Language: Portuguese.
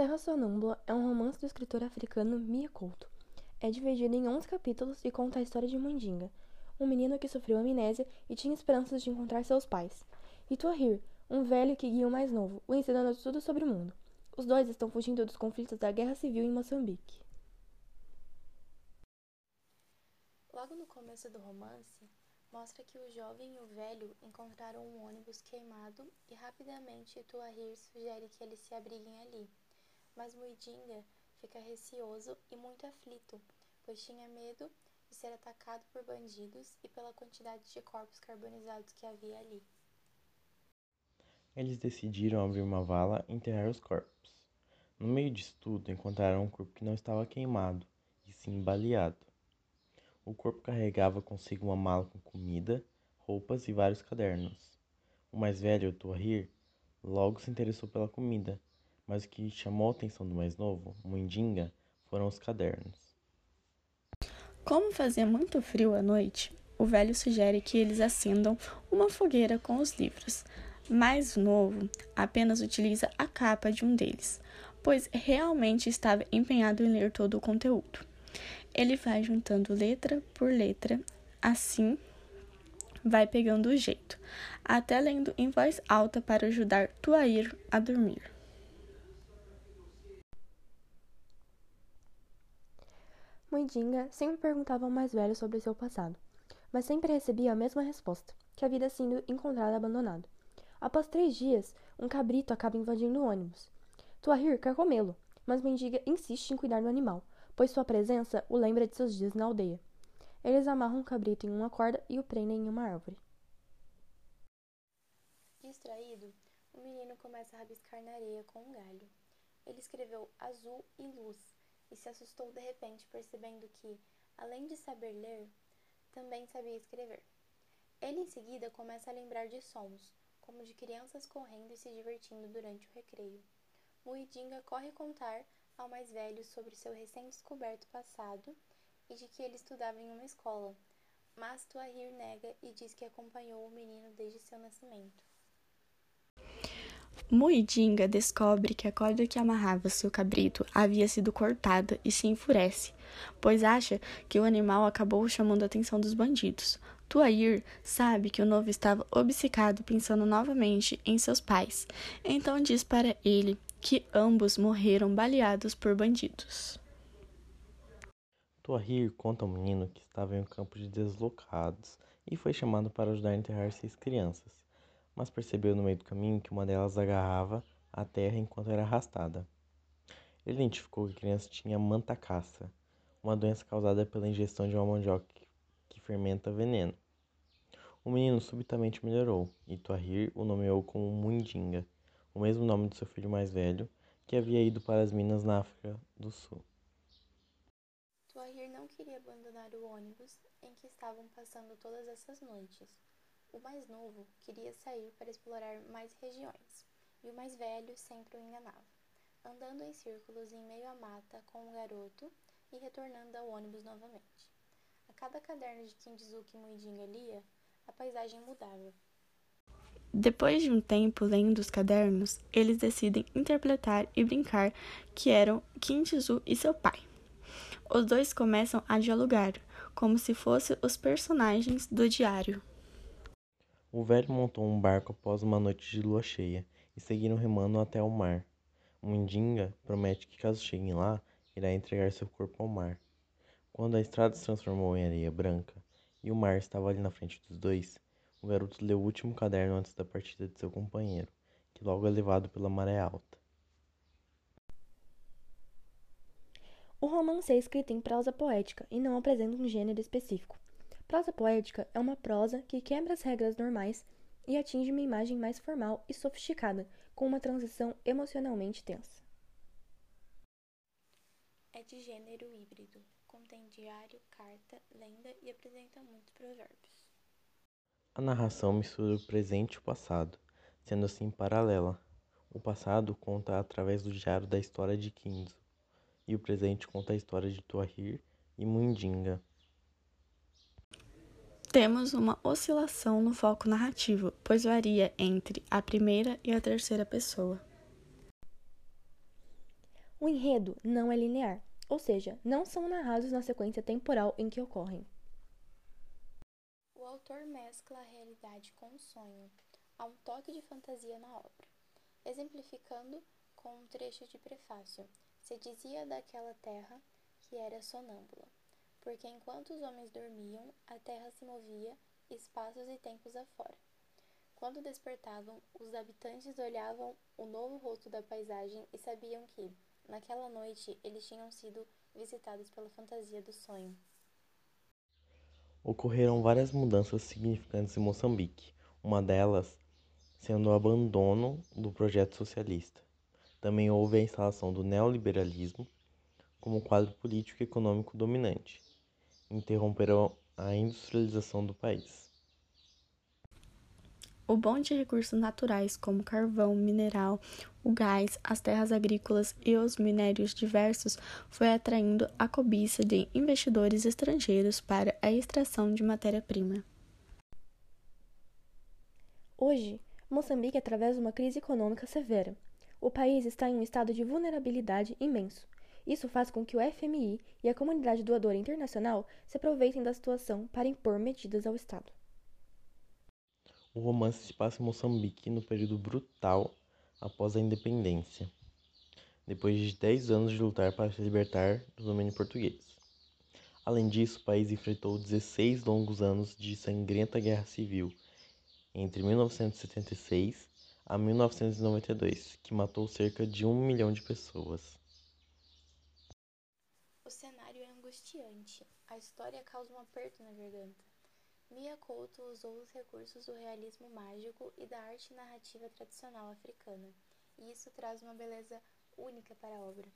Terra Sonâmbula é um romance do escritor africano Mia Couto. É dividido em 11 capítulos e conta a história de Mandinga, um menino que sofreu amnésia e tinha esperanças de encontrar seus pais, e Tuahir, um velho que guia o mais novo, o ensinando tudo sobre o mundo. Os dois estão fugindo dos conflitos da guerra civil em Moçambique. Logo no começo do romance, mostra que o jovem e o velho encontraram um ônibus queimado e rapidamente Tuahir sugere que eles se abriguem ali mas Muidinga fica receoso e muito aflito, pois tinha medo de ser atacado por bandidos e pela quantidade de corpos carbonizados que havia ali. Eles decidiram abrir uma vala e enterrar os corpos. No meio disso tudo, encontraram um corpo que não estava queimado, e sim baleado. O corpo carregava consigo uma mala com comida, roupas e vários cadernos. O mais velho, Tuahir, logo se interessou pela comida mas o que chamou a atenção do mais novo, Mundinga, foram os cadernos. Como fazia muito frio à noite, o velho sugere que eles acendam uma fogueira com os livros. Mais novo apenas utiliza a capa de um deles, pois realmente estava empenhado em ler todo o conteúdo. Ele vai juntando letra por letra, assim vai pegando o jeito, até lendo em voz alta para ajudar Tuair a dormir. Muidinga sempre perguntava ao mais velho sobre seu passado, mas sempre recebia a mesma resposta, que havia sido encontrado abandonado. Após três dias, um cabrito acaba invadindo o ônibus. Tuahir quer comê-lo, mas Mendiga insiste em cuidar do animal, pois sua presença o lembra de seus dias na aldeia. Eles amarram o cabrito em uma corda e o prendem em uma árvore. Distraído, o menino começa a rabiscar na areia com um galho. Ele escreveu azul e luz e se assustou de repente, percebendo que, além de saber ler, também sabia escrever. Ele em seguida começa a lembrar de sons, como de crianças correndo e se divertindo durante o recreio. Muidinga corre contar ao mais velho sobre seu recém-descoberto passado e de que ele estudava em uma escola, mas Tuahir nega e diz que acompanhou o menino desde seu nascimento. Muidinga descobre que a corda que amarrava seu cabrito havia sido cortada e se enfurece, pois acha que o animal acabou chamando a atenção dos bandidos. Tuair sabe que o novo estava obcecado pensando novamente em seus pais, então diz para ele que ambos morreram baleados por bandidos. Tuahir conta ao menino que estava em um campo de deslocados e foi chamado para ajudar a enterrar seis crianças mas percebeu no meio do caminho que uma delas agarrava a terra enquanto era arrastada. Ele identificou que a criança tinha mantacaça, uma doença causada pela ingestão de uma mandioca que fermenta veneno. O menino subitamente melhorou e Tuahir o nomeou como Mundinga, o mesmo nome do seu filho mais velho, que havia ido para as minas na África do Sul. Tuahir não queria abandonar o ônibus em que estavam passando todas essas noites. O mais novo queria sair para explorar mais regiões, e o mais velho sempre o enganava, andando em círculos em meio à mata com o garoto e retornando ao ônibus novamente. A cada caderno de Kindizuki Muidinga lia, a paisagem mudava. Depois de um tempo lendo os cadernos, eles decidem interpretar e brincar que eram Kindizu e seu pai. Os dois começam a dialogar, como se fossem os personagens do diário. O velho montou um barco após uma noite de lua cheia e seguiram remando até o mar. Mundinga promete que caso cheguem lá, irá entregar seu corpo ao mar. Quando a estrada se transformou em areia branca e o mar estava ali na frente dos dois, o garoto leu o último caderno antes da partida de seu companheiro, que logo é levado pela maré alta. O romance é escrito em prosa poética e não apresenta um gênero específico. Prosa poética é uma prosa que quebra as regras normais e atinge uma imagem mais formal e sofisticada, com uma transição emocionalmente tensa. É de gênero híbrido, contém diário, carta, lenda e apresenta muitos provérbios. A narração mistura o presente e o passado, sendo assim paralela. O passado conta através do diário da história de Kinzo, e o presente conta a história de Tuahir e Mundinga. Temos uma oscilação no foco narrativo, pois varia entre a primeira e a terceira pessoa. O enredo não é linear, ou seja, não são narrados na sequência temporal em que ocorrem. O autor mescla a realidade com o sonho. Há um toque de fantasia na obra. Exemplificando com um trecho de prefácio, se dizia daquela terra que era sonâmbula, porque enquanto os homens dormiam, a terra se movia espaços e tempos afora. Quando despertavam, os habitantes olhavam o novo rosto da paisagem e sabiam que, naquela noite, eles tinham sido visitados pela fantasia do sonho. Ocorreram várias mudanças significantes em Moçambique, uma delas sendo o abandono do projeto socialista. Também houve a instalação do neoliberalismo como quadro político e econômico dominante. Interromperam a industrialização do país. O bom de recursos naturais como carvão, mineral, o gás, as terras agrícolas e os minérios diversos foi atraindo a cobiça de investidores estrangeiros para a extração de matéria-prima. Hoje, Moçambique atravessa uma crise econômica severa. O país está em um estado de vulnerabilidade imenso. Isso faz com que o FMI e a comunidade doadora internacional se aproveitem da situação para impor medidas ao Estado. O romance se passa em Moçambique no período brutal após a independência, depois de 10 anos de lutar para se libertar do domínio português. Além disso, o país enfrentou 16 longos anos de sangrenta guerra civil entre 1976 a 1992, que matou cerca de um milhão de pessoas. O cenário é angustiante. A história causa um aperto na garganta. Mia Couto usou os recursos do realismo mágico e da arte narrativa tradicional africana, e isso traz uma beleza única para a obra.